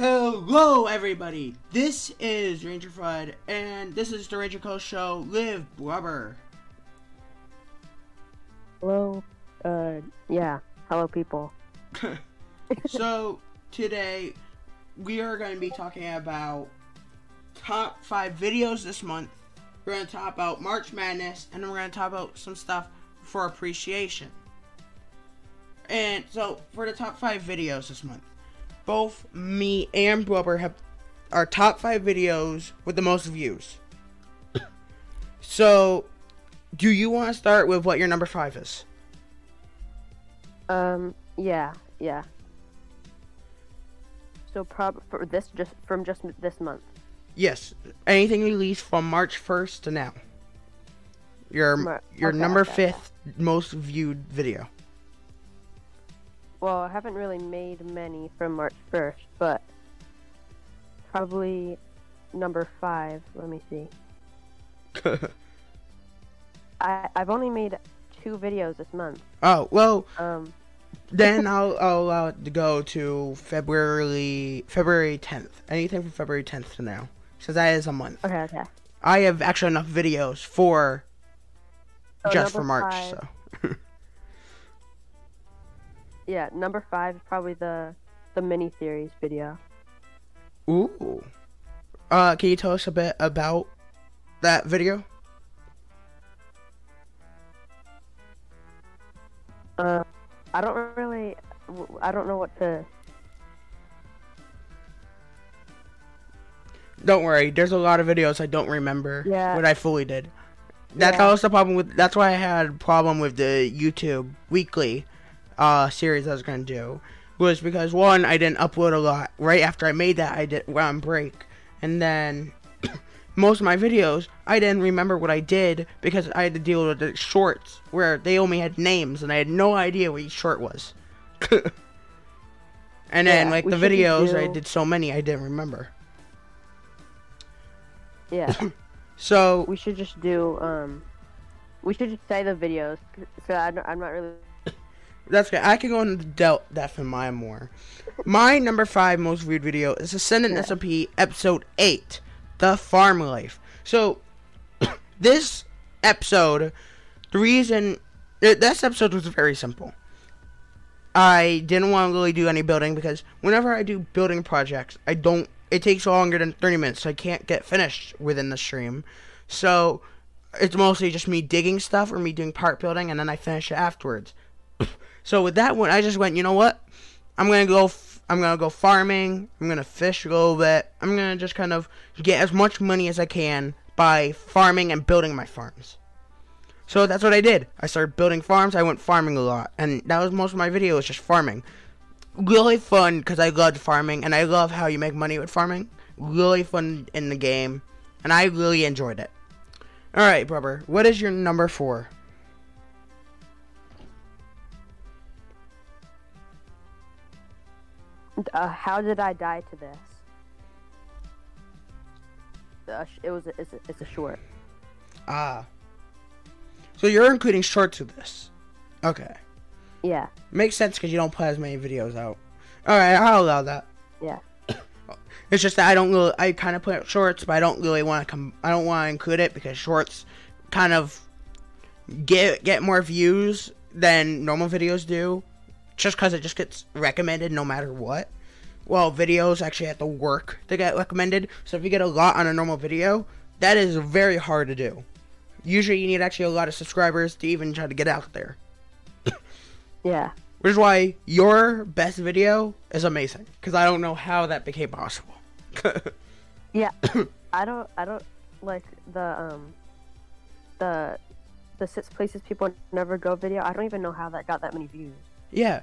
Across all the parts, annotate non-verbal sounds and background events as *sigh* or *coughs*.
Hello, everybody. This is Ranger Fred, and this is the Ranger Co. Show. Live Blubber. Hello. Uh, yeah. Hello, people. *laughs* so today we are going to be talking about top five videos this month. We're going to talk about March Madness, and then we're going to talk about some stuff for appreciation. And so for the top five videos this month, both me and Blubber have our top five videos with the most views. *coughs* so, do you want to start with what your number five is? Um, yeah, yeah. So prob for this just from just this month. Yes, anything released from March first to now. Your Mar- your okay, number okay, fifth most viewed video. Well, I haven't really made many from March 1st, but probably number five. Let me see. *laughs* I I've only made two videos this month. oh well, Um, then *laughs* I'll I'll allow it to go to February February tenth. Anything from February tenth to now, since that is a month. okay, okay. I have actually enough videos for So just for March. five- So *laughs* Yeah, number five is probably the the mini series video. ooh, uh, can you tell us a bit about that video? Uh, I don't really, I don't know what to. Don't worry, there's a lot of videos I don't remember Yeah. what I fully did. That's Yeah. also the problem with. That's why I had a problem with the YouTube weekly uh, series I was gonna do. Was because one, I didn't upload a lot. Right after I made that, I did went on break, and then *clears throat* most of my videos, I didn't remember what I did because I had to deal with the shorts where they only had names and I had no idea what each short was. *laughs* and then Yeah, like the videos, I did so many I didn't remember. Yeah, *laughs* So we should just do. Um, we should just say the videos. So I'm not really. That's good. I can go into depth in mine more. My number five most viewed video is Ascendant Yeah. SMP episode eight, the farm life. So *coughs* this episode, the reason th- this episode was very simple. I didn't want to really do any building because whenever I do building projects, I don't. It takes longer than thirty minutes, so I can't get finished within the stream. So it's mostly just me digging stuff or me doing part building, and then I finish it afterwards. So with that one, I just went, you know what? I'm gonna go. F- I'm gonna go farming. I'm gonna fish a little bit. I'm gonna just kind of get as much money as I can by farming and building my farms. So that's what I did. I started building farms. I went farming a lot, and that was most of my video was just farming. Really fun because I loved farming, and I love how you make money with farming. Really fun in the game, and I really enjoyed it. All right, brother. What is your number four? Uh, how did I die to this? Uh, it was. A, it's, a, it's a short. Ah. So you're including shorts to this. Okay. Yeah. Makes sense because you don't put as many videos out. Alright, I'll allow that. Yeah. *coughs* It's just that I don't really, I kind of put shorts, but I don't really want to come, I don't want to include it because shorts kind of get get more views than normal videos do, just because it just gets recommended no matter what. Well, videos actually have to work to get recommended. So if you get a lot on a normal video, that is very hard to do. Usually, you need actually a lot of subscribers to even try to get out there. *coughs* Yeah. Which is why your best video is amazing. Because I don't know how that became possible. *coughs* Yeah. *coughs* I don't. I don't like the um. The, the six places people never go video. I don't even know how that got that many views. Yeah.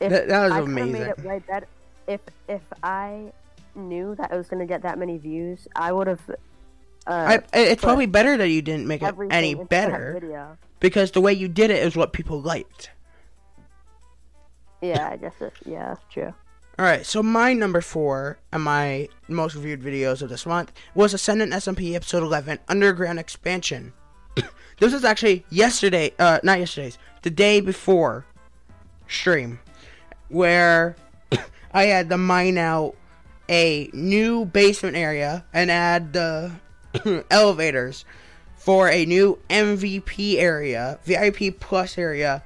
If That- that was I amazing. Made it way better. If if I knew that it was gonna get that many views, I would have. Uh, I, it's probably better that you didn't make it any better. Video. Because the way you did it is what people liked. Yeah, I guess it. Yeah, that's true. Alright, so my number four and my most viewed videos of this month was Ascendant SMP Episode 11 Underground Expansion. *coughs* this was actually yesterday, uh, not yesterday's, the day before stream, where *coughs* I had to mine out a new basement area and add the *coughs* elevators for a new MVP area, VIP plus area.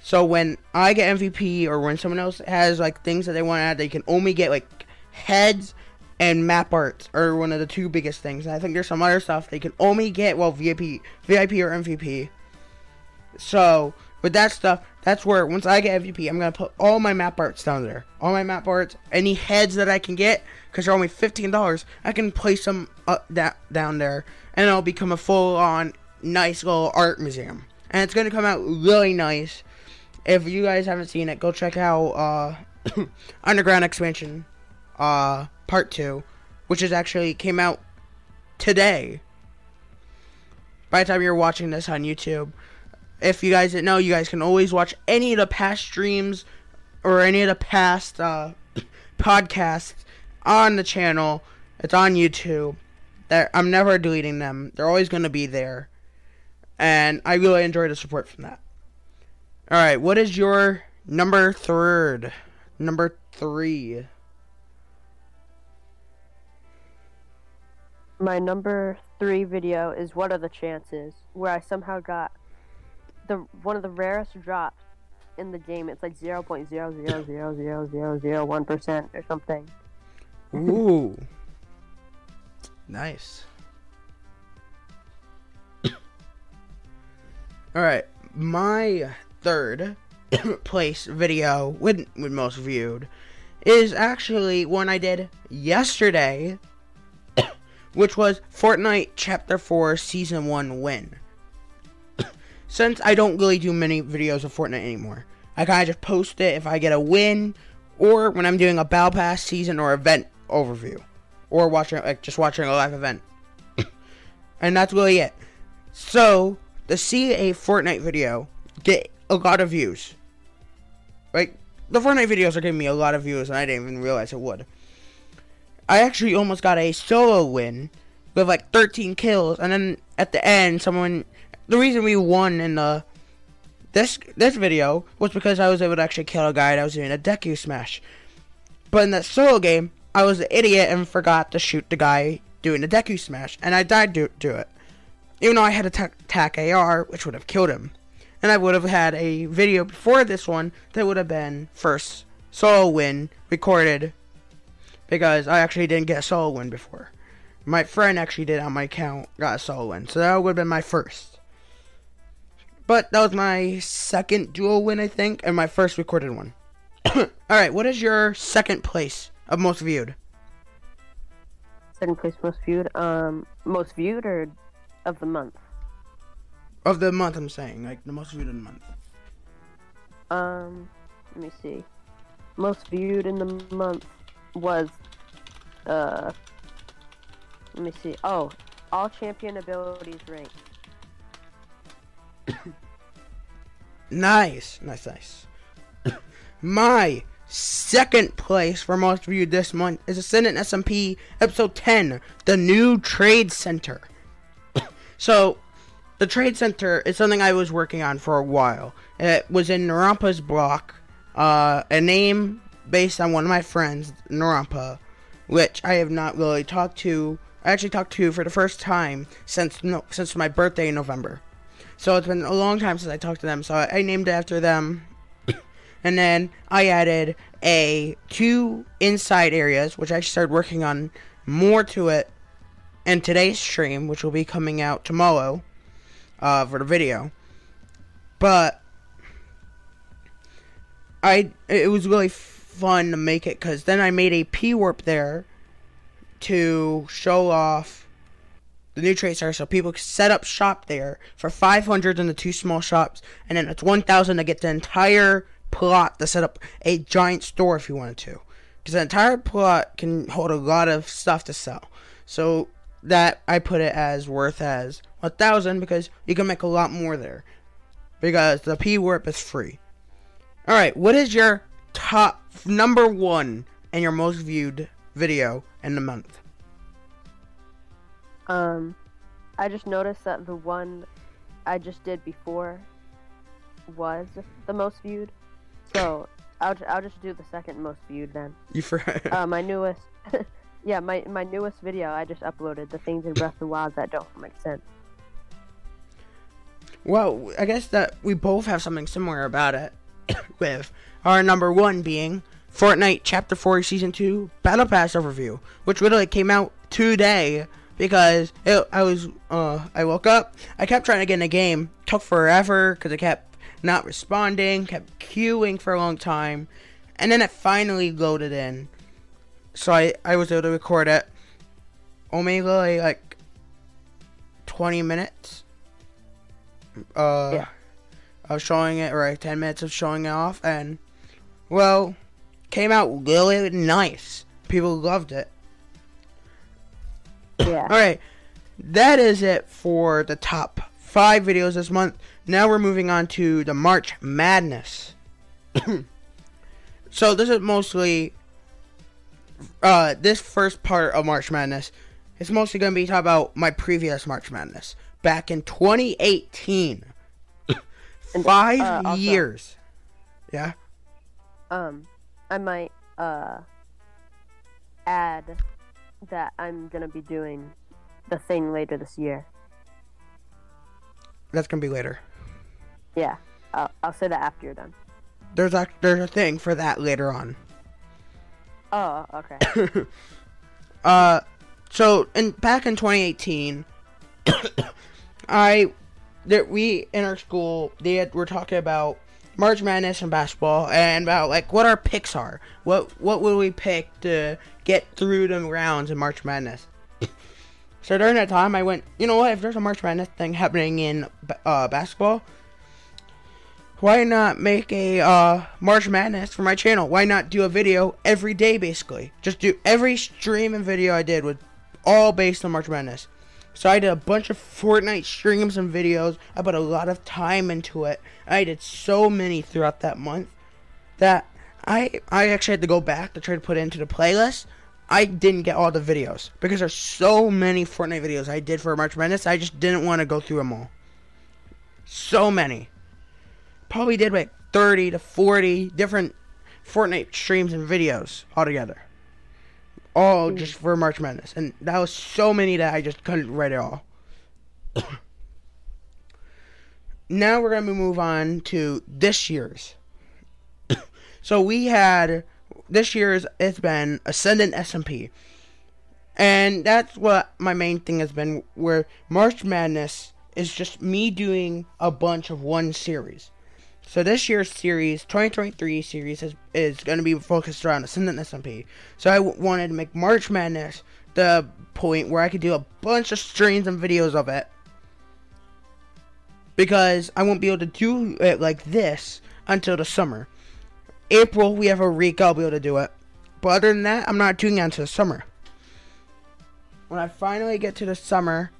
So when I get MVP or when someone else has like things that they want to add, they can only get like heads and map arts are one of the two biggest things. And I think there's some other stuff they can only get well VIP, VIP or MVP. So with that stuff, that's where once I get MVP, I'm gonna put all my map arts down there. All my map arts, any heads that I can get, because they're only fifteen dollars. I can place them up that down there, and it'll become a full-on nice little art museum. And it's gonna come out really nice. If you guys haven't seen it, go check out uh, *coughs* Underground Expansion uh, Part Two, which is actually came out today. By the time you're watching this on YouTube if you guys didn't know, you guys can always watch any of the past streams or any of the past uh, *coughs* podcasts on the channel. It's on YouTube. I'm never deleting them. They're always going to be there. And I really enjoy the support from that. Alright, what is your number third? Number three. My number three video is What Are the Chances? Where I somehow got the one of the rarest drops in the game. It's like zero point zero zero zero zero zero zero one percent or something. Ooh. *laughs* nice. All right, my third *coughs* place video with with most viewed is actually one I did yesterday, *coughs* which was Fortnite Chapter 4 Season 1 win since I don't really do many videos of Fortnite anymore. I kind of just post it if I get a win, or when I'm doing a Battle Pass season or event overview, or watching like just watching a live event, *laughs* and that's really it. So to see a Fortnite video get a lot of views, like the Fortnite videos are giving me a lot of views, and I didn't even realize it would. I actually almost got a solo win with like 13 kills, and then at the end, someone the reason we won in the this this video was because I was able to actually kill a guy that was doing a Deku smash. But in that solo game, I was an idiot and forgot to shoot the guy doing the Deku smash, and I died to do it. Even though I had a tac AR, which would have killed him. And I would have had a video before this one that would have been first solo win recorded because I actually didn't get a solo win before. My friend actually did on my account, got a solo win, so that would have been my first. But that was my second duo win, I think, and my first recorded one. *coughs* All right, what is your second place of most viewed? Second place most viewed, um, most viewed or of the month? Of the month, I'm saying, like the most viewed in the month. Um, let me see. Most viewed in the month was, uh, let me see. Oh, all champion abilities ranked. *coughs* nice, nice, nice. *coughs* My second place for most viewed this month is Ascendant SMP episode 10, the new trade center. *coughs* so, the trade center is something I was working on for a while. It was in Narampa's block, uh, a name based on one of my friends, Narampa, which I have not really talked to. I actually talked to for the first time since no, since my birthday in November. So it's been a long time since I talked to them. So I, named it after them. *coughs* and then I added a two inside areas, which I started working on more to it in today's stream, which will be coming out tomorrow uh, for the video. But I it was really fun to make it because then I made a P warp there to show off the new trade center so people can set up shop there for 500 in the two small shops and then it's 1000 to get the entire plot to set up a giant store if you wanted to. Because the entire plot can hold a lot of stuff to sell. So that i put it as worth as 1000 because you can make a lot more there. Because the p warp is free. All right what is your top number one and your most viewed video in the month um, I just noticed that the one I just did before was the most viewed. So I'll I'll just do the second most viewed then. You for *laughs* Uh, my newest, *laughs* yeah, my my newest video I just uploaded the things in Breath of the Wild that don't make sense. Well, I guess that we both have something similar about it. *coughs* with our number one being Fortnite Chapter 4 Season 2 Battle Pass Overview, which literally came out today because it, I was, uh, I woke up, I kept trying to get in the game, took forever because I kept not responding, kept queuing for a long time, and then it finally loaded in. So I, I was able to record it. Only like 20 minutes. Uh, Yeah. of showing it, or like 10 minutes of showing it off, and, well, came out really nice. People loved it. Yeah. Alright, that is it for the top five videos this month. Now we're moving on to the March Madness. *coughs* so this is mostly, uh, this first part of March Madness is mostly going to be talking about my previous March Madness. Back in 2018. *coughs* Five uh, also- years. Yeah? Um, I might uh add that I'm gonna be doing the thing later this year. That's to be later. Yeah, I'll, I'll say that after you're done. There's a, there's a thing for that later on. Oh, okay. *coughs* Uh, so in back in 2018, *coughs* I that we in our school they had, were talking about March Madness and basketball and about like what our picks are. What what will we pick to get through the rounds in March Madness? *laughs* so during that time, I went, you know what? If there's a March Madness thing happening in uh, basketball, why not make a uh, March Madness for my channel? Why not do a video every day, basically? Just do every stream and video I did was all based on March Madness. So I did a bunch of Fortnite streams and videos. I put a lot of time into it. I did so many throughout that month that I I actually had to go back to try to put into the playlist. I didn't get all the videos because there's so many Fortnite videos I did for March Madness. I just didn't want to go through them all. So many. Probably did like 30 to 40 different Fortnite streams and videos altogether. All mm. just for March Madness. And that was so many that I just couldn't write it all. *coughs* now we're to move on to this year's. *coughs* so we had this year's it's been Ascendant SMP. And that's what my main thing has been where March Madness is just me doing a bunch of one series. So this year's series, 2023 series, is, is going to be focused around Ascendant SMP. So I w- wanted to make March Madness the point where I could do a bunch of streams and videos of it. Because I won't be able to do it like this until the summer. April, we have a week, I'll be able to do it. But other than that, I'm not doing it until the summer. When I finally get to the summer,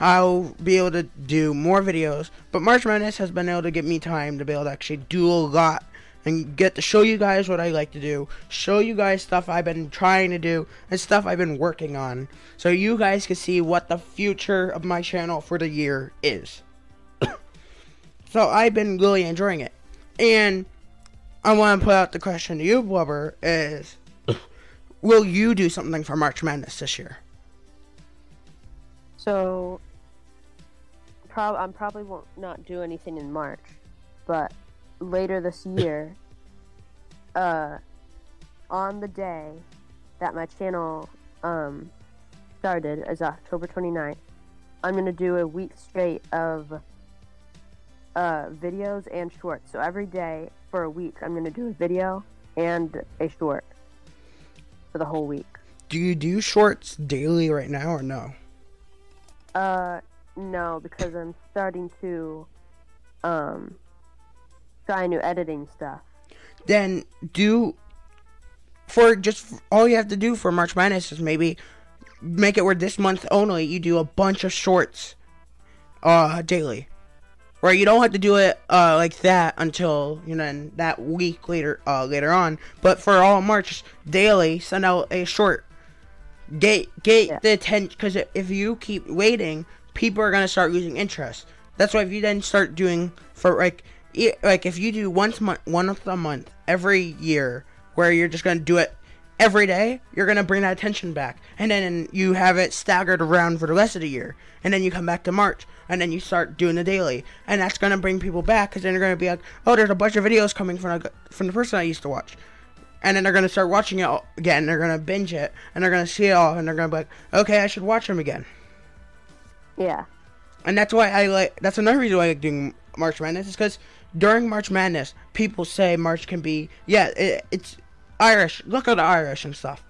I'll be able to do more videos. But March Madness has been able to give me time to be able to actually do a lot and get to show you guys what I like to do, show you guys stuff I've been trying to do, and stuff I've been working on, so you guys can see what the future of my channel for the year is. *coughs* so I've been really enjoying it. And I want to put out the question to you, Blubber, is *coughs* will you do something for March Madness this year? So, prob- I'm probably won't not do anything in March, but later this *laughs* year, uh, on the day that my channel um started, as October 29th, I'm gonna do a week straight of uh videos and shorts. So every day for a week, I'm gonna do a video and a short for the whole week. Do you do shorts daily right now or no? Uh, no, because I'm starting to, um, try new editing stuff. Then do for just all you have to do for March Madness is maybe make it where this month only you do a bunch of shorts uh daily. Right, you don't have to do it uh like that until you know that week later uh later on. But for all of March daily, send out a short. Get get Yeah. the attention because if you keep waiting, people are gonna start losing interest. That's why if you then start doing for like like if you do once month, once a month every year, where you're just gonna do it every day, you're gonna bring that attention back, and then you have it staggered around for the rest of the year, and then you come back to March, and then you start doing the daily, and that's gonna bring people back, because then they're gonna be like, oh, there's a bunch of videos coming from a, from the person I used to watch. And then they're gonna start watching it again. They're gonna binge it, and they're gonna see it all, and they're gonna be like, "Okay, I should watch them again." Yeah. and that's why I like. That's another reason why I like doing March Madness is because during March Madness, people say March can be yeah, it, it's Irish. Look at the Irish and stuff.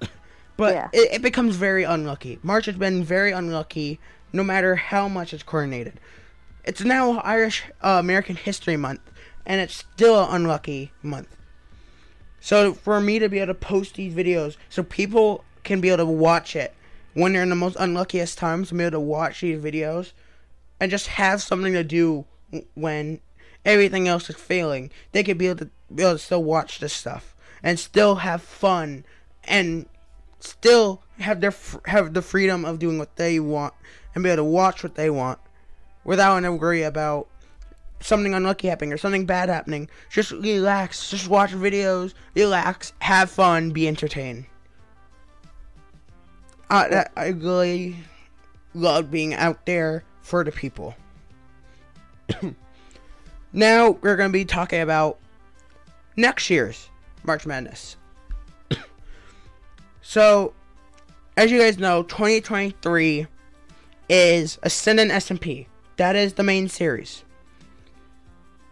*laughs* but Yeah. it, it becomes very unlucky. March has been very unlucky, no matter how much it's coordinated. It's now Irish uh, American History Month, and it's still an unlucky month. So for me to be able to post these videos, so people can be able to watch it when they're in the most unluckiest times, to be able to watch these videos, and just have something to do when everything else is failing. They could be able to be able to still watch this stuff and still have fun and still have their have the freedom of doing what they want and be able to watch what they want without to worry about something unlucky happening or something bad happening. Just relax, just watch videos, relax, have fun, be entertained. That, I really love being out there for the people. *coughs* now we're going to be talking about next year's March Madness. *coughs* so, as you guys know, 2023 is Ascendant SMP. That is the main series.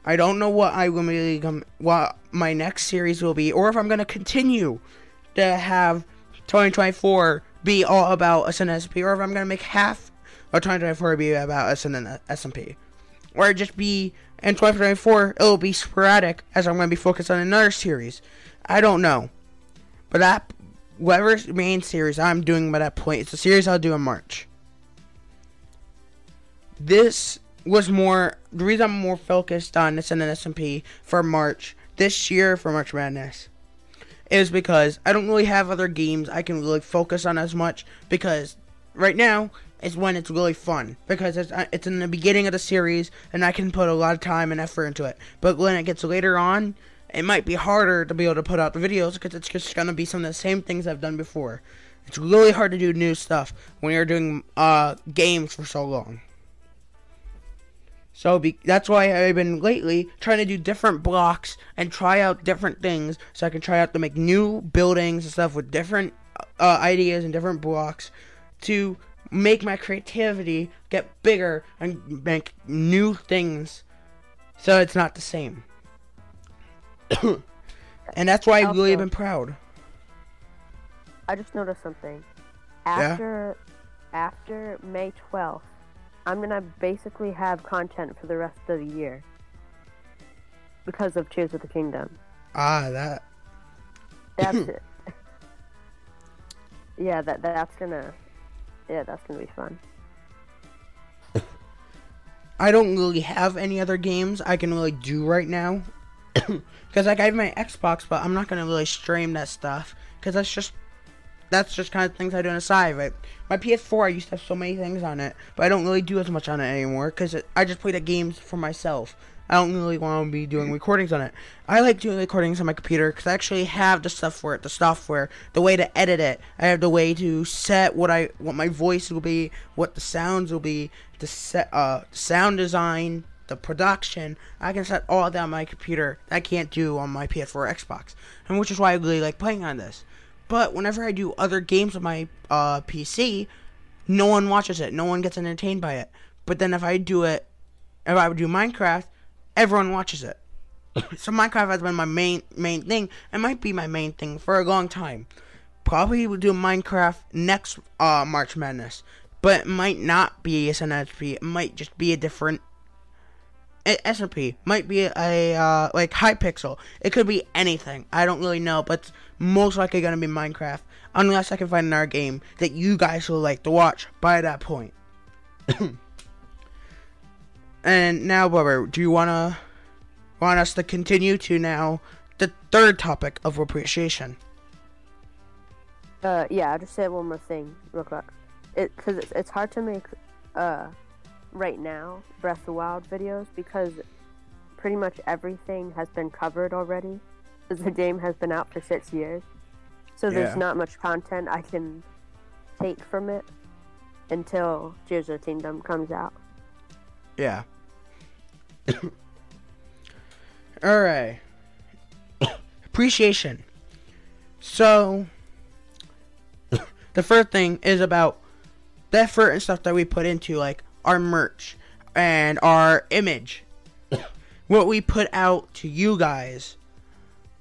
I don't know what I will be com- what my next series will be, or if I'm gonna continue to have 2024 be all about Ascendant SMP, or if I'm gonna make half of 2024 be about Ascendant SMP, or just be in 2024 it'll be sporadic as I'm gonna be focused on another series. I don't know, but that whatever main series I'm doing by that point, it's a series I'll do in March. This was more the reason I'm more focused on this and SMP for March this year for March Madness is because I don't really have other games I can really focus on as much because right now is when it's really fun because it's uh, it's in the beginning of the series and I can put a lot of time and effort into it. But when it gets later on, it might be harder to be able to put out the videos because it's just gonna be some of the same things I've done before. It's really hard to do new stuff when you're doing uh games for so long. So be, that's why I've been lately trying to do different blocks and try out different things, so I can try out to make new buildings and stuff with different uh, ideas and different blocks to make my creativity get bigger and make new things, so it's not the same. *coughs* and that's why I've really been proud. I just noticed something. After after May 12th, I'm gonna basically have content for the rest of the year because of Tears of the Kingdom. Ah, that. That's *clears throat* it. Yeah, that that's gonna. Yeah, that's gonna be fun. I don't really have any other games I can really do right now. *clears throat* Because like I have my Xbox, but I'm not gonna really stream that stuff. Because that's just that's just kind of things I do on the side. Right? My PS4, I used to have so many things on it, but I don't really do as much on it anymore. Because I just play the games for myself. I don't really want to be doing recordings on it. I like doing recordings on my computer because I actually have the stuff for it, the software, the way to edit it. I have the way to set what I what my voice will be, what the sounds will be, the set uh sound design, the production. I can set all that on my computer. I can't do on my PS4 or Xbox, and which is why I really like playing on this. But whenever I do other games on my uh, PC, no one watches it. No one gets entertained by it. But then if I do it, if I would do Minecraft, everyone watches it. *laughs* so Minecraft has been my main main thing. It might be my main thing for a long time. Probably will do Minecraft next uh, March Madness, but it might not be a SNSP. It might just be a different SMP. Might be a uh, like Hypixel. It could be anything. I don't really know, but most likely gonna be Minecraft, unless I can find another game that you guys will like to watch by that point. *coughs* and now, Blubber, do you wanna want us to continue to now the third topic of appreciation? Uh, yeah, I'll just say one more thing real quick. It because it's, it's hard to make uh right now Breath of the Wild videos because pretty much everything has been covered already, the game has been out for six years. So there's Yeah. not much content I can take from it until Tears of the Kingdom comes out. Yeah. *coughs* All right. *coughs* Appreciation. So, *coughs* the first thing is about the effort and stuff that we put into like our merch and our image. what we put out to you guys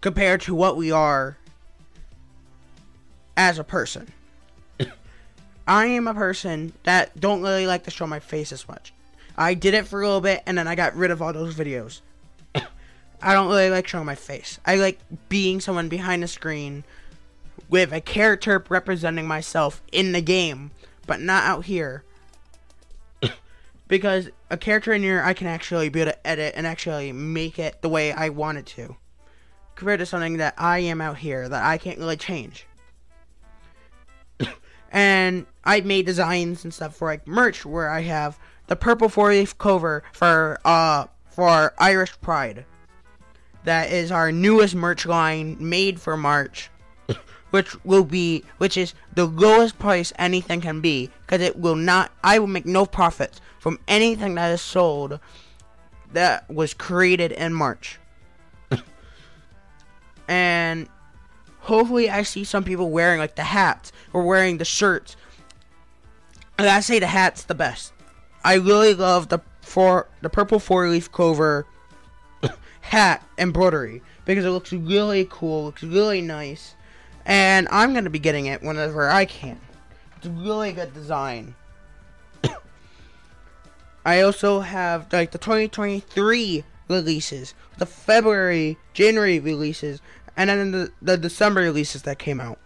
compared to what we are as a person. *coughs* I am a person that don't really like to show my face as much. I did it for a little bit and then I got rid of all those videos. *coughs* I don't really like showing my face. I like being someone behind the screen with a character representing myself in the game, but not out here. *coughs* because a character in here I can actually be able to edit and actually make it the way I want it to. Compared to something that I am out here that I can't really change. *coughs* and I've made designs and stuff for like merch where I have the purple four leaf cover for uh for Irish Pride. That is our newest merch line made for March, *coughs* which will be which is the lowest price anything can be because it will not. I will make no profits from anything that is sold that was created in March. And hopefully, I see some people wearing like the hats or wearing the shirts. And I say the hat's the best. I really love the for the purple four leaf clover *coughs* hat embroidery because it looks really cool, looks really nice, and I'm gonna be getting it whenever I can. It's a really good design. *coughs* I also have like the 2023 releases, the February, January releases, and then the, the December releases that came out.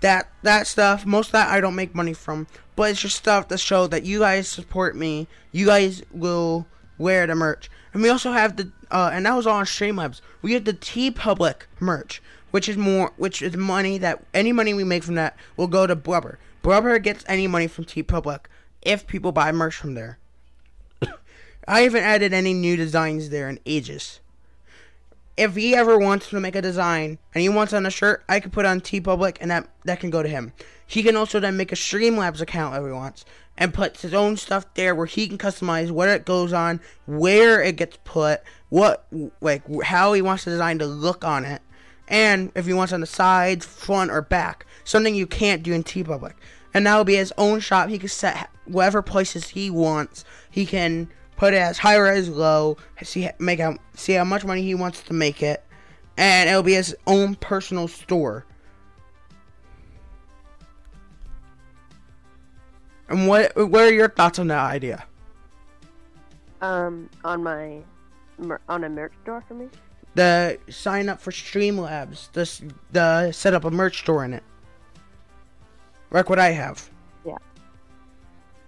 that that stuff, most of that I don't make money from, but it's just stuff to show that you guys support me. You guys will wear the merch, and we also have the uh, and that was all on Streamlabs. We have the TeePublic merch, which is more, which is money that any money we make from that will go to Blubber. Blubber gets any money from TeePublic if people buy merch from there. *coughs* I haven't added any new designs there in ages. If he ever wants to make a design and he wants on a shirt, I can put on TeePublic and that that can go to him. He can also then make a Streamlabs account if he wants and put his own stuff there where he can customize what it goes on, where it gets put, what like how he wants the design to look on it, and if he wants on the sides, front, or back. Something you can't do in TeePublic. And that will be his own shop. He can set whatever places he wants. He can put it as high or as low. See make out see how much money he wants to make it, and it'll be his own personal store. And what what are your thoughts on that idea? Um, on my mer- on a merch store for me. The sign up for Streamlabs. The the set up a merch store in it. Like what I have.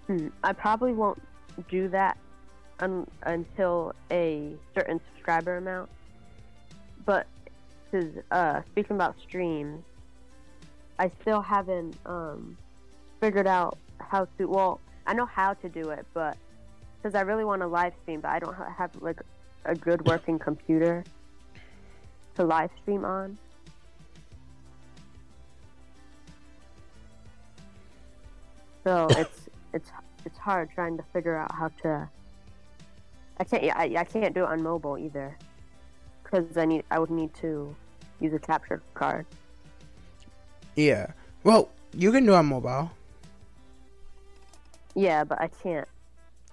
Hmm, I probably won't do that un- until a certain subscriber amount. But because uh, speaking about streams, I still haven't um, figured out how to. Well, I know how to do it, but because I really want to live stream, but I don't ha- have like a good working computer to live stream on. So it's it's it's hard trying to figure out how to. I can't I, I can't do it on mobile either, because I need I would need to use a capture card. Yeah. Well, you can do it on mobile. Yeah, but I can't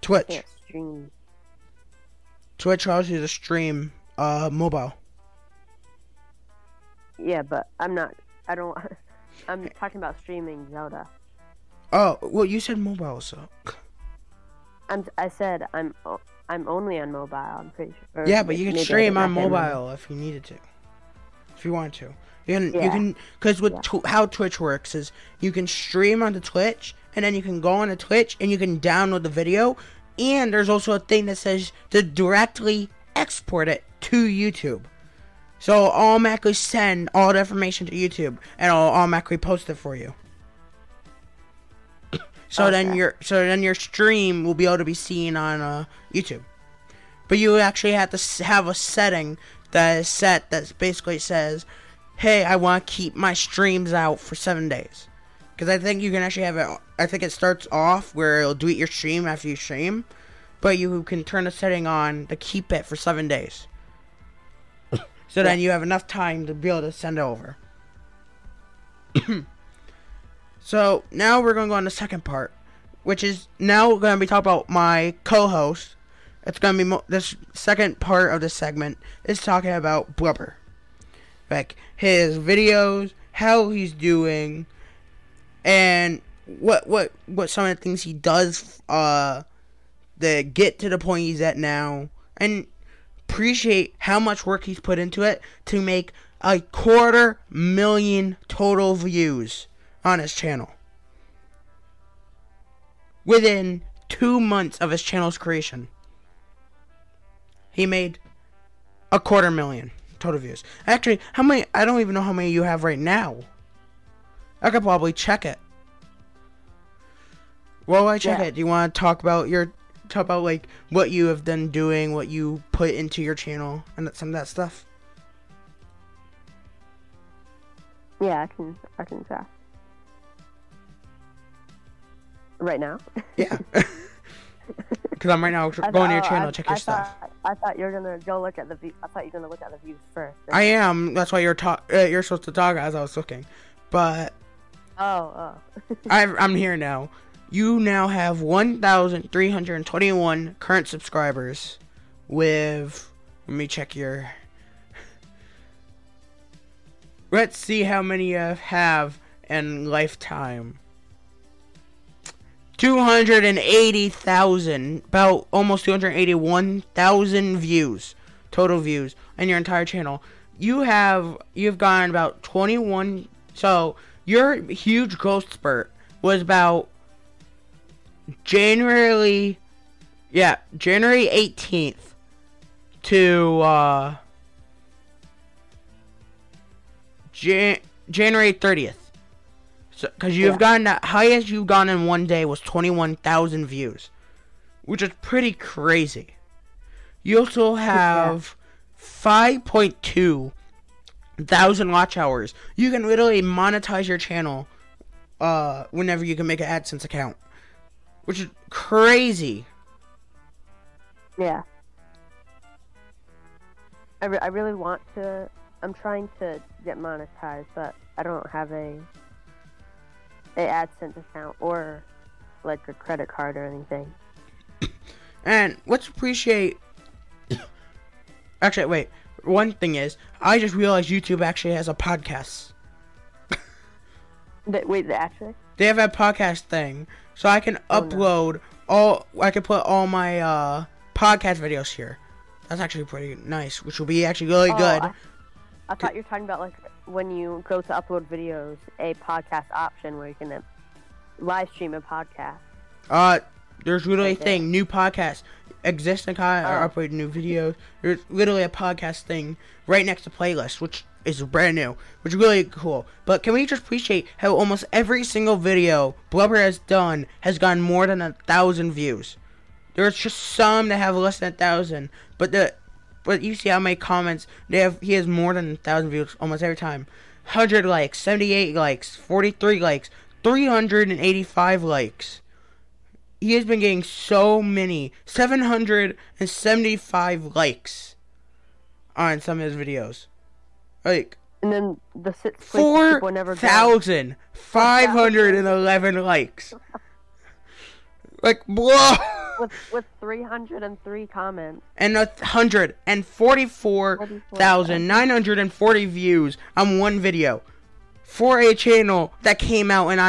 Twitch. can't stream. Twitch allows you to stream uh mobile. Yeah, but I'm not. I don't. *laughs* I'm talking about streaming Zelda. Oh, well you said mobile, so I'm. I said I'm. I'm only on mobile. I'm pretty sure. Yeah, but you can stream on mobile if you needed to. If you want to. You can, you can, because with Yeah. tw- how Twitch works is you can stream onto Twitch, and then you can go onto Twitch and you can download the video, and there's also a thing that says to directly export it to YouTube. So I'll automatically send all the information to YouTube, and I'll automatically post it for you. So then your so then your stream will be able to be seen on uh, YouTube. but you actually have to have a setting that is set that basically says, "Hey, I want to keep my streams out for seven days." Because I think you can actually have it. I think it starts off where it'll delete your stream after you stream, but you can turn a setting on to keep it for seven days. so then you have enough time to be able to send it over. *coughs* so now we're going to go on the second part, which is now we're going to be talking about my co-host. It's going to be this second part of this segment is talking about Blubber, like his videos, how he's doing, and what what what some of the things he does uh to get to the point he's at now, and appreciate how much work he's put into it to make a quarter million total views on his channel within two months of his channel's creation. He made a quarter million total views. Actually, how many? I don't even know how many you have right now. I could probably check it. While I check Yeah. it, do you want to talk about your talk about like what you have been doing, what you put into your channel, and some of that stuff? Yeah, I can. I can chat. Right now. Yeah. *laughs* Because I'm right now going to your channel I- check your I stuff. Thought, I thought you were gonna go look at the. View, I thought you were gonna look at the views first. I am. That's why you're talk. Uh, you're supposed to talk as I was looking, but Oh, oh. *laughs* I, I'm here now. You now have 1,321 current subscribers. With let me check your. Let's see how many you have in lifetime. 280,000, about almost 281,000 views, total views on your entire channel. You have you've gotten about 21 so your huge growth spurt was about January yeah, January 18th to uh Jan- January 30th. So, because you've Yeah. gotten the highest you've gone in one day was 21,000 views, which is pretty crazy. You also have 5.2 thousand watch hours. You can literally monetize your channel uh, whenever you can make an AdSense account, which is crazy. Yeah. I, re- I really want to. I'm trying to get monetized, but I don't have a a AdSense account or like a credit card or anything. *coughs* And let's appreciate. *coughs* Actually, wait. One thing is, I just realized YouTube actually has a podcast. Wait, actually, They have a podcast thing, so I can Oh, no. upload all. I can put all my uh, podcast videos here. That's actually pretty nice, which will be actually really Oh, good. I, I thought you were talking about like when you go to upload videos, a podcast option where you can uh, live stream a podcast. Uh, there's literally a Right there. thing, new podcast. Existing content Oh. are uploading new videos. There's literally a podcast thing right next to playlist, which is brand new, which is really cool. But can we just appreciate how almost every single video Blubber has done has gotten more than a thousand views? There's just some that have less than a thousand, but the but you see how many comments they have. He has more than a thousand views almost every time. Hundred likes, seventy-eight likes, forty-three likes, three hundred and eighty-five likes he has been getting so many 775 likes on some of his videos like And then the sixth place people never go. 4511 likes *laughs* like blah with with 303 comments. and a hundred and forty-four thousand nine hundred and forty views on one video for a channel that came out in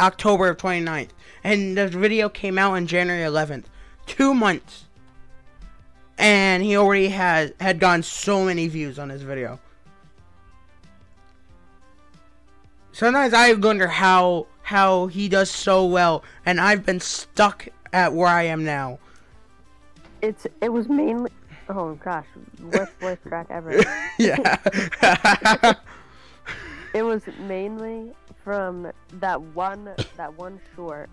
October of 29th. And the video came out on January 11th. Two months. And he already had had gotten so many views on his video. Sometimes I wonder how how he does so well, and I've been stuck at where I am now. It's it was mainly. Oh gosh, worst voice crack ever. *laughs* yeah. *laughs* It was mainly from that one that one short.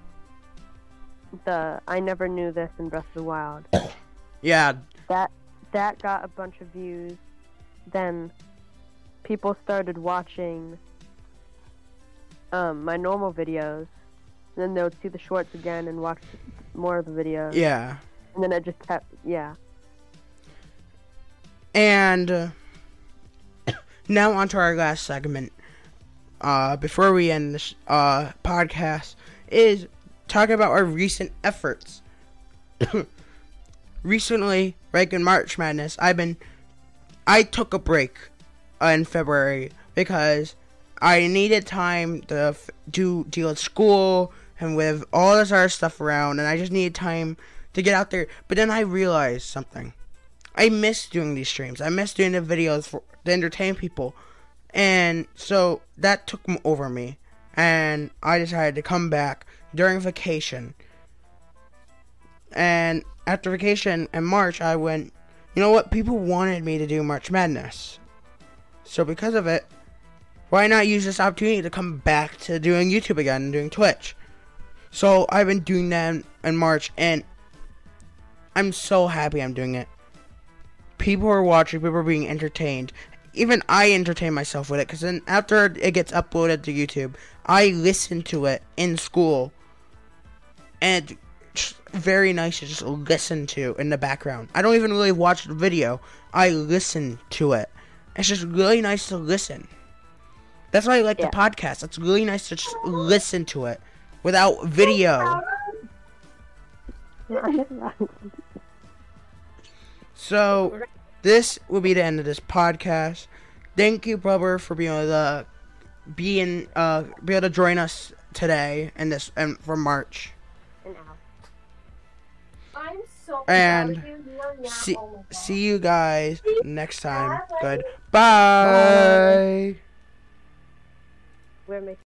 The I never knew this in Breath of the Wild. yeah. That that got a bunch of views, then people started watching um, my normal videos. And Then they would see the shorts again and watch more of the videos. Yeah. And then I just kept, yeah. And uh, *coughs* now on to our last segment. Uh, before we end this uh, podcast, is talk about our recent efforts. *coughs* Recently, like in March Madness, I've been, I took a break uh, in February because I needed time to do deal with school and with all this other stuff around, and I just needed time to get out there. But then I realized something. I miss doing these streams. I miss doing the videos for to entertain people, and so that took over me, and I decided to come back during vacation. And after vacation in March, I went. You know what? People wanted me to do March Madness, so because of it, why not use this opportunity to come back to doing YouTube again and doing Twitch? So I've been doing that in, March, and I'm so happy I'm doing it. People are watching, people are being entertained. Even I entertain myself with it, because then after it gets uploaded to YouTube, I listen to it in school. And it's very nice to just listen to in the background. I don't even really watch the video, I listen to it. It's just really nice to listen. That's why I like Yeah. the podcast. It's really nice to just listen to it without video. So this will be the end of this podcast. Thank you, brother, for being able to being uh be able to join us today in this and for March. I'm so And proud of you. You are not See my God. see you guys next time. Goodbye. We're making